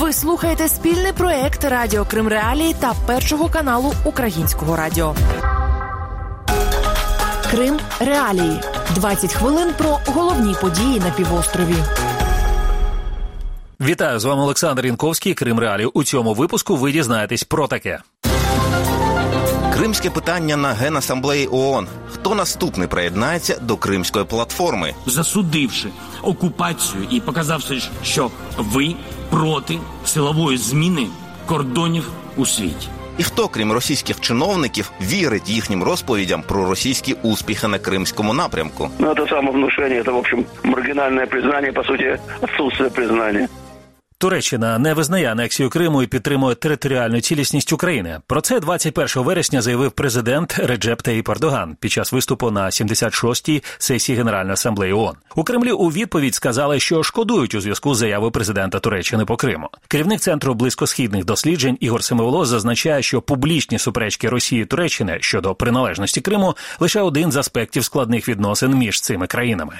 Ви слухаєте спільний проект Радіо Крим Реалії та першого каналу Українського радіо. Крим Реалії. 20 хвилин про головні події на півострові. Вітаю з вами Олександр Інковський. Крим Реалії. У цьому випуску ви дізнаєтесь про таке. Кримське питання на генасамблеї ООН. Хто наступний приєднається до кримської платформи? засудивши окупацію і показавши, що ви проти силової зміни кордонів у світі. І хто, крім російських чиновників, вірить їхнім розповідям про російські успіхи на кримському напрямку? Ну, это самовнушение, це, в общем, маргінальне признання, по суті, отсутствие признания. Туреччина не визнає анексію Криму і підтримує територіальну цілісність України. Про це 21 вересня заявив президент Реджеп Таїп Ердоган під час виступу на 76-й сесії Генеральної асамблеї ООН. У Кремлі у відповідь сказали, що шкодують у зв'язку з заявою президента Туреччини по Криму. Керівник центру близькосхідних досліджень Ігор Семиволос зазначає, що публічні суперечки Росії Туреччини щодо приналежності Криму лише один з аспектів складних відносин між цими країнами.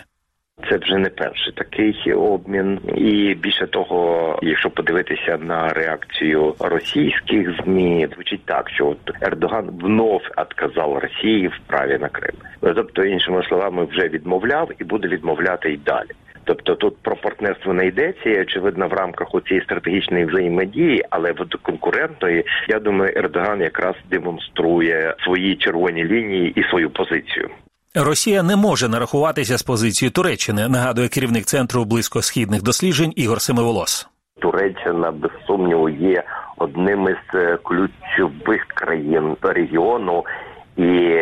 Це вже не перший такий обмін, і більше того, якщо подивитися на реакцію російських змі, звучить так, що от Ердоган внов відказав Росії в праві на Крим. Тобто, іншими словами, вже відмовляв і буде відмовляти й далі. Тобто тут про партнерство не йдеться, очевидно, в рамках цієї стратегічної взаємодії, але в конкурентної, я думаю, Ердоган якраз демонструє свої червоні лінії і свою позицію. Росія не може нарахуватися з позицією Туреччини, нагадує керівник центру близькосхідних досліджень Ігор Семиволос. Туреччина без сумніву є одним із е, ключових країн регіону, і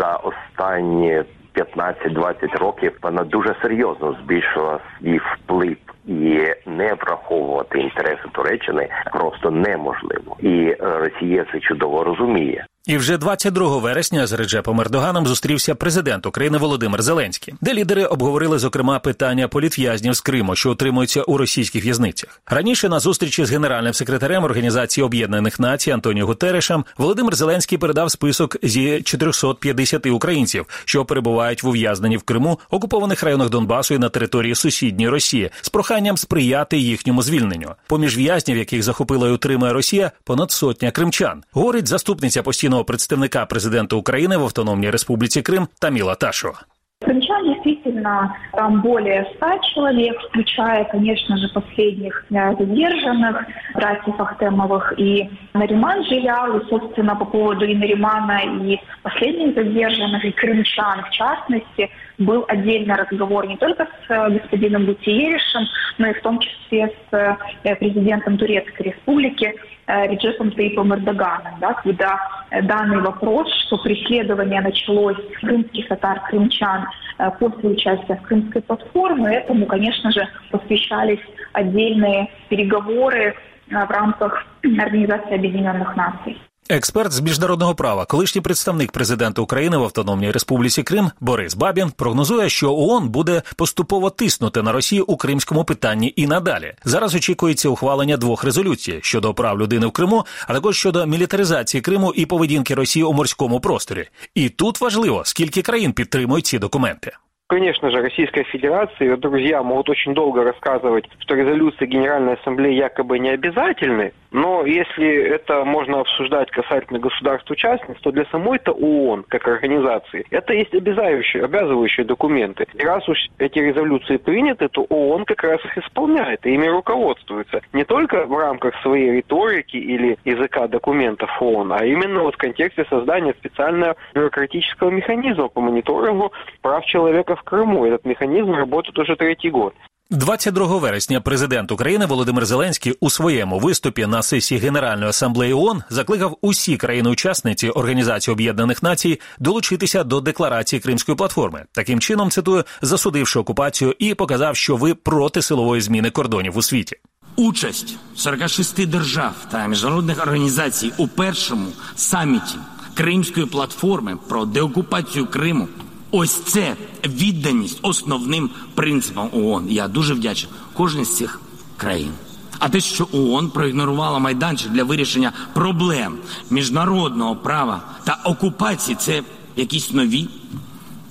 за останні 15-20 років вона дуже серйозно збільшила свій вплив. І не враховувати інтереси Туреччини просто неможливо, і е, Росія це чудово розуміє. І вже 22 вересня з Реджепом Ердоганом зустрівся президент України Володимир Зеленський, де лідери обговорили зокрема питання політв'язнів з Криму, що утримуються у російських в'язницях. Раніше на зустрічі з генеральним секретарем Організації Об'єднаних Націй Антоніо Гутерешем Володимир Зеленський передав список зі 450 українців, що перебувають в ув'язненні в Криму, окупованих районах Донбасу і на території сусідньої Росії, з проханням сприяти їхньому звільненню. Поміж в'язнів, яких захопила і утримує Росія, понад сотня кримчан. Говорить заступниця постійного представника президента України в Автономній Республіці Крим Таміла Ташова. Крымчан действительно там более ста человек, включая, конечно же, последних э, задержанных, братьев Ахтемовых и Нариман Жилял. И, собственно, по поводу и Наримана, и последних задержанных, и крымчан в частности, был отдельный разговор не только с э, господином Бутиеришем, но и в том числе с э, президентом Турецкой Республики э, Реджепом Таипом Эрдоганом, да, когда э, данный вопрос, что преследование началось крымских татар, крымчан э, после участия в крымской платформе, этому, конечно же, посвящались отдельные переговоры э, в рамках Организации Объединенных Наций. Експерт з міжнародного права, колишній представник президента України в Автономній Республіці Крим Борис Бабін прогнозує, що ООН буде поступово тиснути на Росію у кримському питанні і надалі. Зараз очікується ухвалення двох резолюцій щодо прав людини в Криму, а також щодо мілітаризації Криму і поведінки Росії у морському просторі. І тут важливо, скільки країн підтримують ці документи. Конечно же, Российская Федерация и ее друзья могут очень долго рассказывать, что резолюции Генеральной Ассамблеи якобы не обязательны, но если это можно обсуждать касательно государств-участниц, то для самой-то ООН, как организации, это есть обязывающие, обязывающие документы. И раз уж эти резолюции приняты, то ООН как раз их исполняет, и ими руководствуется. Не только в рамках своей риторики или языка документов ООН, а именно вот в контексте создания специального бюрократического механизма по мониторингу прав человека в Крыму. Этот механизм работает уже третий год. 22 вересня президент України Володимир Зеленський у своєму виступі на сесії Генеральної асамблеї ООН закликав усі країни-учасниці Організації Об'єднаних Націй долучитися до декларації Кримської платформи. Таким чином цитую, засудивши окупацію і показав, що ви проти силової зміни кордонів у світі. Участь 46 держав та міжнародних організацій у першому саміті Кримської платформи про деокупацію Криму. Ось це відданість основним принципам ООН. Я дуже вдячний кожній з цих країн. А те, що ООН проігнорувала майданчик для вирішення проблем міжнародного права та окупації, це якісь нові,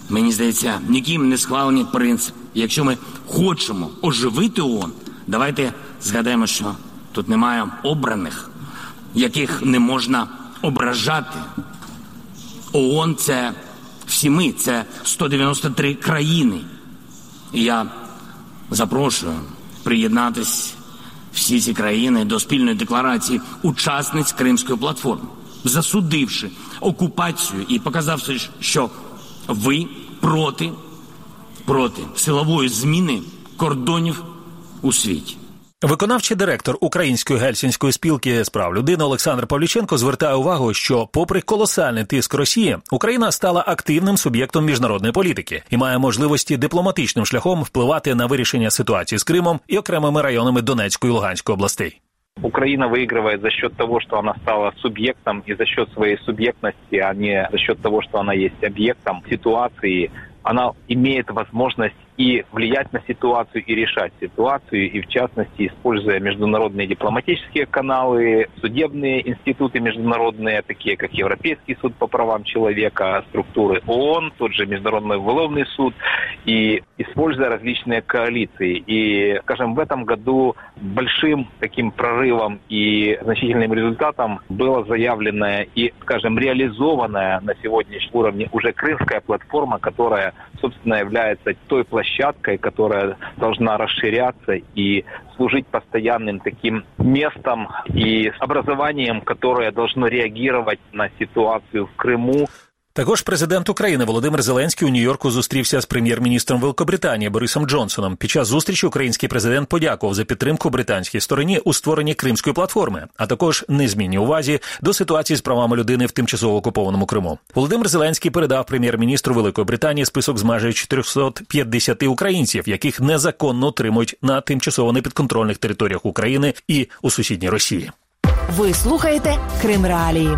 мені здається, ніким не схвалені принципи. Якщо ми хочемо оживити ООН, давайте згадаємо, що Тут немає обраних, яких не можна ображати. ООН – це всі ми, це 193 країни. І я запрошую приєднатись всі ці країни до спільної декларації учасниць Кримської платформи, засудивши окупацію і показавши, що ви проти, проти силової зміни кордонів у світі. Виконавчий директор Української гельсінської спілки з прав людини Олександр Павліченко звертає увагу, що, попри колосальний тиск Росії, Україна стала активним суб'єктом міжнародної політики і має можливості дипломатичним шляхом впливати на вирішення ситуації з Кримом і окремими районами Донецької і Луганської областей. Украина выигрывает за счет того, что она стала субъектом и за счет своей субъектности, а не за счет того, что она есть объектом ситуации. Она имеет возможность и влиять на ситуацию, и решать ситуацию, и в частности, используя международные дипломатические каналы, судебные институты международные, такие как Европейский суд по правам человека, структуры ООН, тот же Международный уголовный суд, и используя различные коалиции. И, скажем, в этом году большим таким прорывом и значительным результатом было заявленное и, скажем, реализованная на сегодняшнем уровне уже крымская платформа, которая, собственно, является той площадкой, площадкой, которая должна расширяться и служить постоянным таким местом и образованием, которое должно реагировать на ситуацию в Крыму. Також президент України Володимир Зеленський у Нью-Йорку зустрівся з прем'єр-міністром Великобританії Борисом Джонсоном. Під час зустрічі український президент подякував за підтримку британській стороні у створенні кримської платформи, а також незмінній увазі до ситуації з правами людини в тимчасово окупованому Криму. Володимир Зеленський передав прем'єр-міністру Великої Британії список з майже 450 українців, яких незаконно утримують на тимчасово непідконтрольних територіях України і у сусідній Росії. Ви слухаєте Крим Реалії.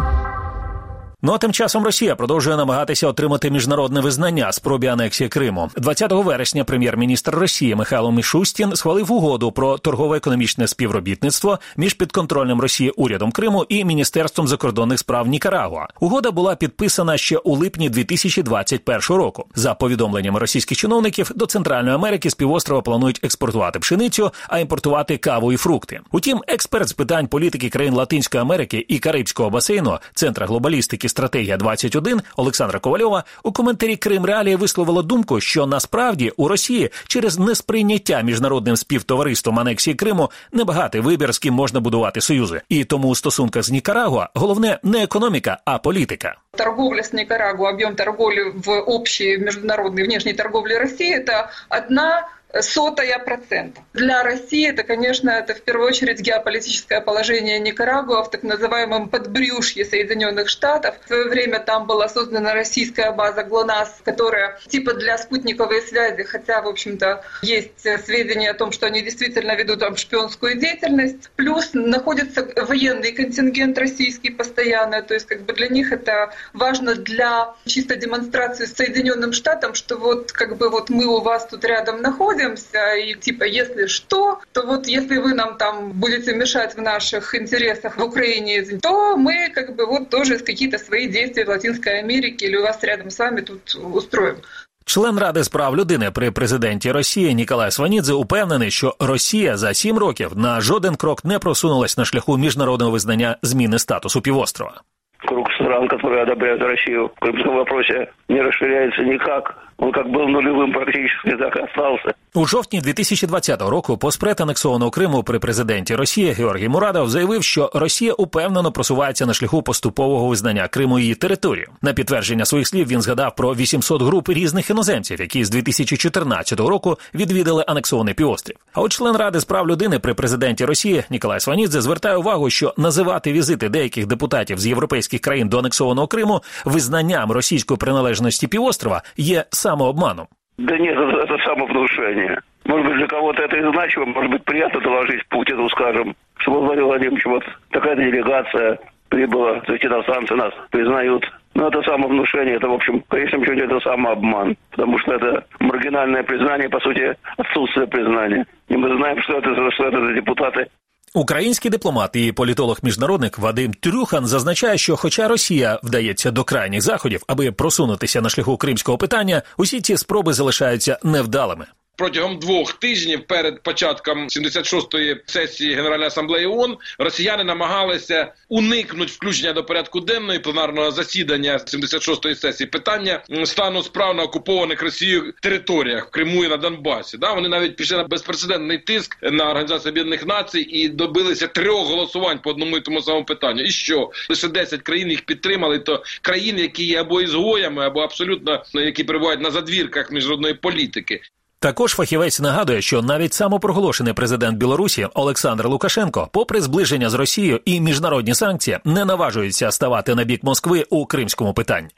Ну а тим часом Росія продовжує намагатися отримати міжнародне визнання спробі анексії Криму. 20 вересня прем'єр-міністр Росії Михайло Мішустін схвалив угоду про торгово-економічне співробітництво між підконтрольним Росії урядом Криму і міністерством закордонних справ Нікарагуа. Угода була підписана ще у липні 2021 року. За повідомленнями російських чиновників до Центральної Америки з півострова планують експортувати пшеницю, а імпортувати каву і фрукти. Утім, експерт з питань політики країн Латинської Америки і Карибського басейну Центра глобалістики стратегія 21 Олександра Ковальова у коментарі Крим Реалії висловила думку, що насправді у Росії через несприйняття міжнародним співтовариством анексії Криму небагатий вибір, з ким можна будувати союзи, і тому у стосунках з Нікарагуа головне не економіка, а політика. Торговля с Никарагуа, объем торговли в общей международной внешней торговле России – это одна сотая процента. Для России это, конечно, это в первую очередь геополитическое положение Никарагуа в так называемом подбрюшье Соединенных Штатов. В свое время там была создана российская база ГЛОНАСС, которая типа для спутниковой связи, хотя, в общем-то, есть сведения о том, что они действительно ведут там шпионскую деятельность. Плюс находится военный контингент российский постоянно, то есть как бы для них это важно для чисто демонстрации Соединенным Штатам, что вот как бы вот мы у вас тут рядом находимся, и типа если что, то вот если вы нам там будете мешать в наших интересах в Украине, то мы как бы вот тоже какие-то свои действия в Латинской Америке или у вас рядом с вами тут устроим. Член ради з прав людини при президенті Росії Ніколай Сванідзе упевнений, що Росія за сім років на жоден крок не просунулась на шляху міжнародного визнання зміни статусу півострова. Круг стран, которые одобряют Россию в крымском вопросе, не расширяется никак. Он как был нулевым практически, так и остался. У жовтні 2020 року поспред анексованого Криму при президенті Росії Георгій Мурадов заявив, що Росія упевнено просувається на шляху поступового визнання Криму її територію. На підтвердження своїх слів він згадав про 800 груп різних іноземців, які з 2014 року відвідали анексований півострів. А от член ради з прав людини при президенті Росії Ніколай Сванідзе звертає увагу, що називати візити деяких депутатів з європейських країн до анексованого Криму визнанням російської приналежності півострова є самообманом. Да нет, это, это самовнушение. Может быть, для кого-то это и значимо, может быть, приятно доложить Путину, скажем, что Владимир Владимирович, вот такая делегация прибыла, иностранцы нас признают. Но это самовнушение, это, в общем, в конечном счете, это самообман. Потому что это маргинальное признание, по сути, отсутствие признания. И мы знаем, что это, что это за депутаты Український дипломат і політолог-міжнародник Вадим Трюхан зазначає, що, хоча Росія вдається до крайніх заходів, аби просунутися на шляху кримського питання, усі ці спроби залишаються невдалими. Протягом двох тижнів перед початком 76-ї сесії Генеральної асамблеї ООН росіяни намагалися уникнути включення до порядку денної пленарного засідання 76-ї сесії питання стану справ на окупованих Росією територіях в Криму і на Донбасі. Да, вони навіть пішли на безпрецедентний тиск на організацію Об'єднаних Націй і добилися трьох голосувань по одному і тому самому питанню. І що лише 10 країн їх підтримали, то країни, які є або ізгоями, або абсолютно які перебувають на задвірках міжнародної політики. Також фахівець нагадує, що навіть самопроголошений президент Білорусі Олександр Лукашенко, попри зближення з Росією і міжнародні санкції, не наважується ставати на бік Москви у кримському питанні.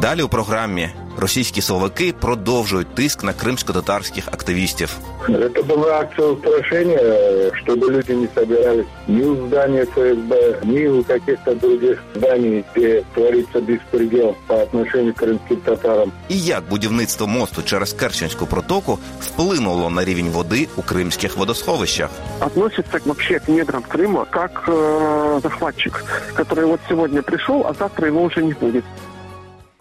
Далі у програмі російські силовики продовжують тиск на кримсько-татарських активістів. Это была акция устрашения, чтобы люди не собирались ни у здания ФСБ, ни у каких-то других зданий, где творится беспредел по отношению к крымским татарам. І як будівництво мосту через Керченську протоку вплинуло на рівень води у кримських водосховищах? Относится вообще к недрам Крыма как э, захватчик, который вот сегодня пришел, а завтра его уже не будет.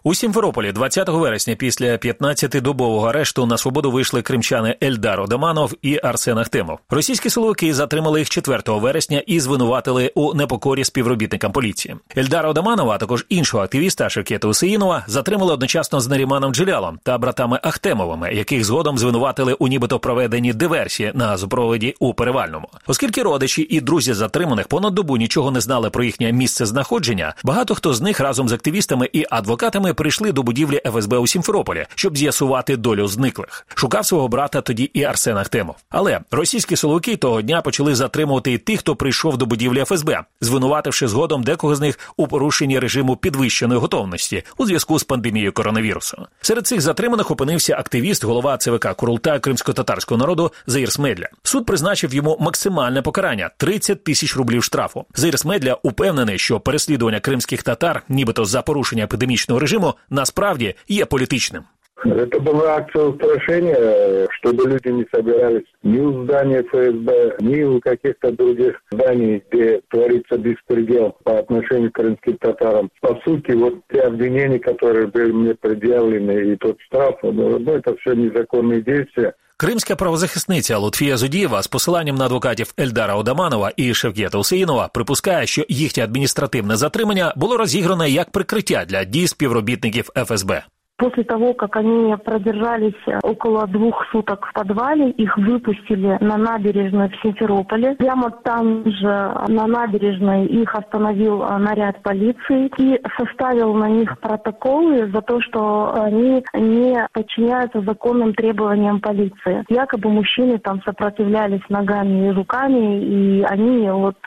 У Сімферополі 20 вересня після 15-добового арешту на свободу вийшли кримчани Ельдар Одаманов і Арсен Ахтемов. Російські силовики затримали їх 4 вересня і звинуватили у непокорі співробітникам поліції. Ельдара Одаманова, а також іншого активіста Шевкета Усеїнова затримали одночасно з Наріманом Джилялом та братами Ахтемовими, яких згодом звинуватили у нібито проведенні диверсії на газопроводі у перевальному. Оскільки родичі і друзі затриманих понад добу нічого не знали про їхнє місце знаходження, багато хто з них разом з активістами і адвокатами прийшли до будівлі ФСБ у Сімферополі, щоб з'ясувати долю зниклих. Шукав свого брата тоді і Арсен Ахтемов. Але російські силовики того дня почали затримувати і тих, хто прийшов до будівлі ФСБ, звинувативши згодом декого з них у порушенні режиму підвищеної готовності у зв'язку з пандемією коронавірусу. Серед цих затриманих опинився активіст, голова ЦВК Курултаю кримсько-татарського народу Заїр Смедля. Суд призначив йому максимальне покарання 30 тисяч рублів штрафу. Заїр Смедля упевнений, що переслідування кримських татар, нібито за порушення епідемічного режиму, насправді є політичним. Это была акция устрашения, чтобы люди не собирались ни у здания ФСБ, ни у каких-то других зданий, где творится беспредел по отношению к крымским татарам. По сути, вот те обвинения, которые были мне предъявлены, и тот штраф, ну, это все незаконные действия. Кримська правозахисниця Лутфія Зудієва з посиланням на адвокатів Ельдара Одаманова і Шевкета Усеїнова припускає, що їхнє адміністративне затримання було розігране як прикриття для дій співробітників ФСБ. После того, как они продержались около двух суток в подвале, их выпустили на набережную в Симферополе. Прямо там же на набережной их остановил наряд полиции и составил на них протоколы за то, что они не подчиняются законным требованиям полиции. Якобы мужчины там сопротивлялись ногами и руками, и они вот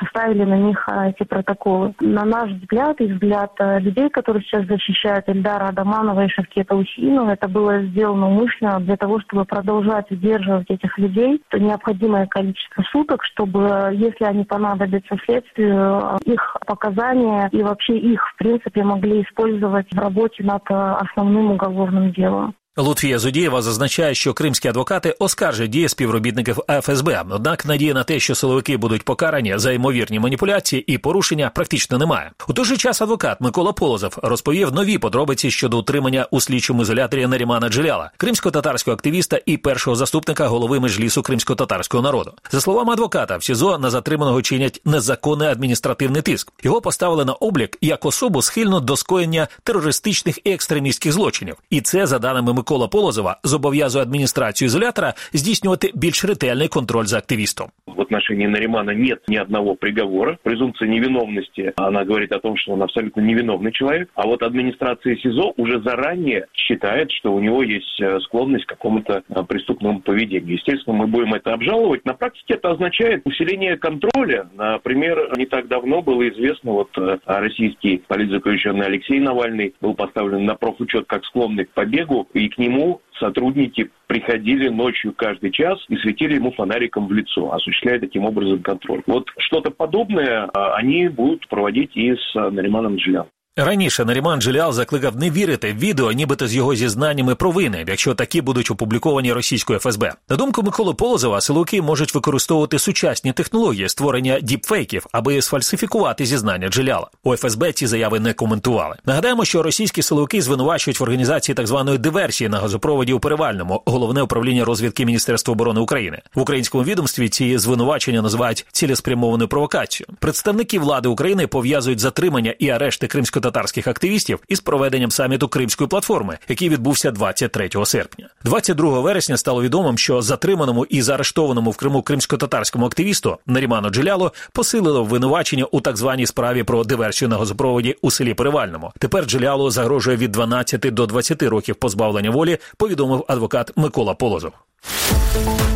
составили на них эти протоколы. На наш взгляд и взгляд людей, которые сейчас защищают Эльдара Адаманова и Шевкета Усинова. Это было сделано умышленно для того, чтобы продолжать удерживать этих людей. То необходимое количество суток, чтобы, если они понадобятся следствию, их показания и вообще их, в принципе, могли использовать в работе над основным уголовным делом. Лутфія Зудієва зазначає, що кримські адвокати оскаржать дії співробітників ФСБ. Однак надії на те, що силовики будуть покарані за ймовірні маніпуляції і порушення, практично немає. У той же час адвокат Микола Полозов розповів нові подробиці щодо утримання у слідчому ізоляторі Нарімана Джиляла, кримсько-татарського активіста і першого заступника голови межлісу кримсько-татарського народу. За словами адвоката, в СІЗО на затриманого чинять незаконний адміністративний тиск. Його поставили на облік як особу схильну до скоєння терористичних і екстремістських злочинів. І це за даними Микола Полозова зобов'язує адміністрацію ізолятора здійснювати більш ретельний контроль за активістом. В отношении Наримана нет ни одного приговора. Презумпция невиновности, она говорит о том, что он абсолютно невиновный человек. А вот администрация СИЗО уже заранее считает, что у него есть склонность к какому-то преступному поведению. Естественно, мы будем это обжаловать. На практике это означает усиление контроля. Например, не так давно было известно, вот российский политзаключенный Алексей Навальный был поставлен на профучет как склонный к побегу, и к нему сотрудники приходили ночью каждый час и светили ему фонариком в лицо, осуществляя таким образом контроль. Вот что-то подобное они будут проводить и с Нариманом Джиляном. Раніше Наріман Джилял закликав не вірити в відео, нібито з його зізнаннями провини, якщо такі будуть опубліковані російською ФСБ. На думку Миколи Полозова, силовики можуть використовувати сучасні технології створення діпфейків, аби сфальсифікувати зізнання Джиляла. У ФСБ ці заяви не коментували. Нагадаємо, що російські силовики звинувачують в організації так званої диверсії на газопроводі у Перевальному, головне управління розвідки Міністерства оборони України в українському відомстві. Ці звинувачення називають цілеспрямованою провокацією. Представники влади України пов'язують затримання і арешти кримсько татарських активістів із проведенням саміту Кримської платформи, який відбувся 23 серпня. 22 вересня стало відомим, що затриманому і заарештованому в Криму кримсько-татарському активісту Наріману Джиляло посилило винувачення у так званій справі про диверсію на газопроводі у селі Перевальному. Тепер Джиляло загрожує від 12 до 20 років позбавлення волі. Повідомив адвокат Микола Полозов.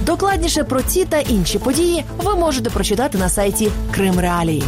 Докладніше про ці та інші події ви можете прочитати на сайті Крим Реалії.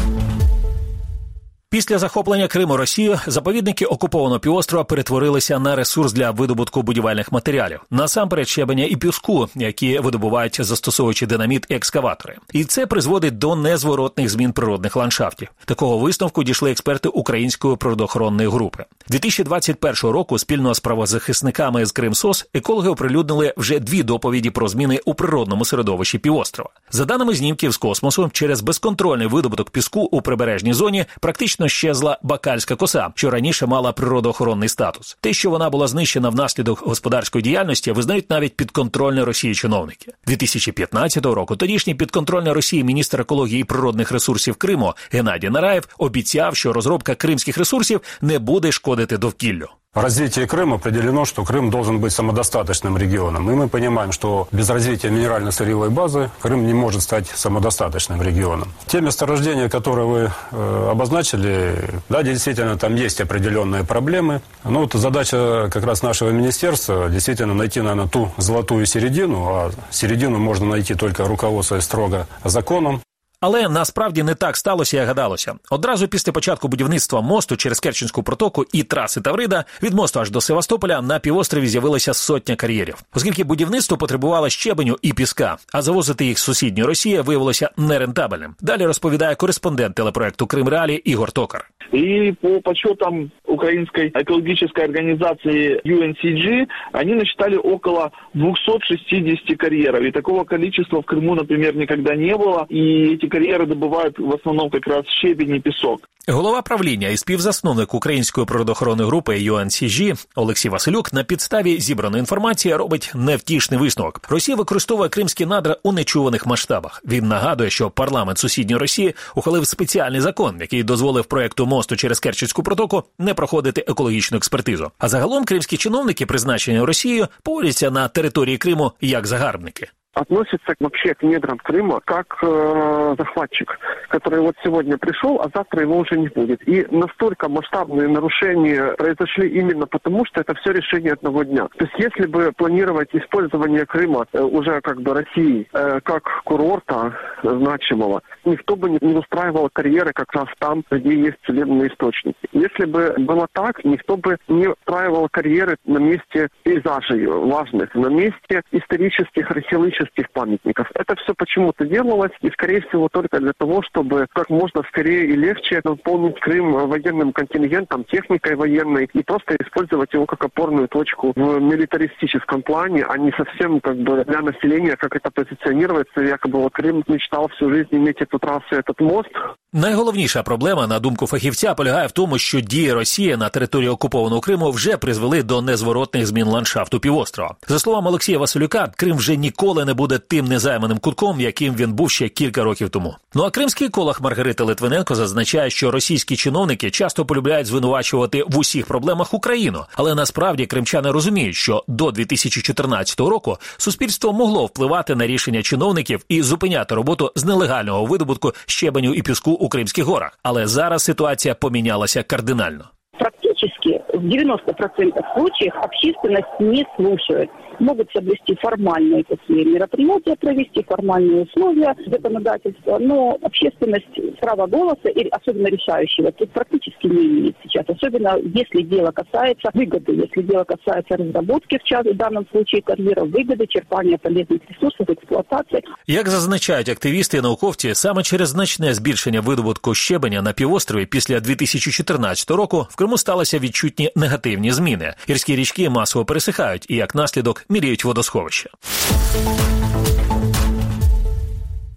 Після захоплення Криму Росією заповідники окупованого півострова перетворилися на ресурс для видобутку будівельних матеріалів, насамперед щебеня і піску, які видобувають застосовуючи динаміт і екскаватори, і це призводить до незворотних змін природних ландшафтів. Такого висновку дійшли експерти української природоохоронної групи. 2021 року спільно з правозахисниками з Кримсос екологи оприлюднили вже дві доповіді про зміни у природному середовищі півострова. За даними знімків з космосу, через безконтрольний видобуток піску у прибережній зоні практично фактично щезла бакальська коса, що раніше мала природоохоронний статус. Те, що вона була знищена внаслідок господарської діяльності, визнають навіть підконтрольні Росії чиновники. 2015 року тодішній підконтрольний Росії міністр екології і природних ресурсів Криму Геннадій Нараєв обіцяв, що розробка кримських ресурсів не буде шкодити довкіллю. Развитии Крыма определено, что Крым должен быть самодостаточным регионом. И мы понимаем, что без развития минерально-сырьевой базы Крым не может стать самодостаточным регионом. Те месторождения, которые вы э, обозначили, да, действительно, там есть определенные проблемы. Но вот задача как раз нашего министерства действительно найти, наверное, ту золотую середину, а середину можно найти только руководствуясь строго законом. Але насправді не так сталося, як гадалося. Одразу після початку будівництва мосту через Керченську протоку і траси Таврида від мосту аж до Севастополя на півострові з'явилася сотня кар'єрів, оскільки будівництво потребувало щебеню і піска, а завозити їх з сусідньої Росії виявилося нерентабельним. Далі розповідає кореспондент телепроекту Крим Реалі Ігор Токар. И по подсчетам украинской экологической организации UNCG, они насчитали около 260 карьеров. И такого количества в Крыму, например, никогда не было. И эти карьеры добывают в основном как раз щебень и песок. Голова правління і співзасновник української природоохоронної групи UNCG Олексій Василюк на підставі зібраної інформації робить невтішний висновок. Росія використовує кримські надра у нечуваних масштабах. Він нагадує, що парламент сусідньої Росії ухвалив спеціальний закон, який дозволив проекту мосту через Керченську протоку не проходити екологічну експертизу. А загалом кримські чиновники, призначені Росією, поводяться на території Криму як загарбники. Относится вообще к недрам Крыма как э, захватчик, который вот сегодня пришел, а завтра его уже не будет. И настолько масштабные нарушения произошли именно потому, что это все решение одного дня. То есть если бы планировать использование Крыма э, уже как бы России э, как курорта значимого, никто бы не устраивал карьеры как раз там, где есть целебные источники. Если бы было так, никто бы не устраивал карьеры на месте пейзажей важных, на месте исторических, археологических исторических памятников. Это все почему-то делалось, и, скорее всего, только для того, чтобы как можно скорее и легче наполнить Крым военным контингентом, техникой военной, и просто использовать его как опорную точку в милитаристическом плане, а не совсем как бы для населения, как это позиционируется. Якобы вот Крым мечтал всю жизнь иметь эту трассу, этот мост. Найголовніша проблема, на думку фахівця, полягає в тому, що дії Росії на території окупованого Криму вже призвели до незворотних змін ландшафту півострова. За словами Олексія Василюка, Крим вже ніколи не буде тим незайманим кутком, яким він був ще кілька років тому. Ну а кримський колах Маргарити Литвиненко зазначає, що російські чиновники часто полюбляють звинувачувати в усіх проблемах Україну, але насправді кримчани розуміють, що до 2014 року суспільство могло впливати на рішення чиновників і зупиняти роботу з нелегального видобутку щебеню і піску у Кримських горах. Але зараз ситуація помінялася кардинально. Практически в 90% случаев общественность не слушает Могут соблюсти формальные такие мероприятия, провести формальные условия законодательства, но общественность права голоса, и особенно решающего, тут практически не имеет сейчас. Особенно если дело касается выгоды, если дело касается разработки, в, час, в данном случае карьера, выгоды, черпания полезных ресурсов, експлуатації. Як зазначають активісти і науковці, саме через значне збільшення видобутку щебеня на півострові після 2014 року в Криму сталися відчутні негативні зміни. Гірські річки масово пересихають і як наслідок міряють водосховища.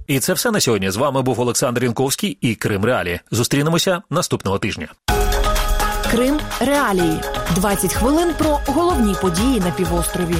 І це все на сьогодні. З вами був Олександр Янковський і Крим Реалі. Зустрінемося наступного тижня. Крим Реалії 20 хвилин про головні події на півострові.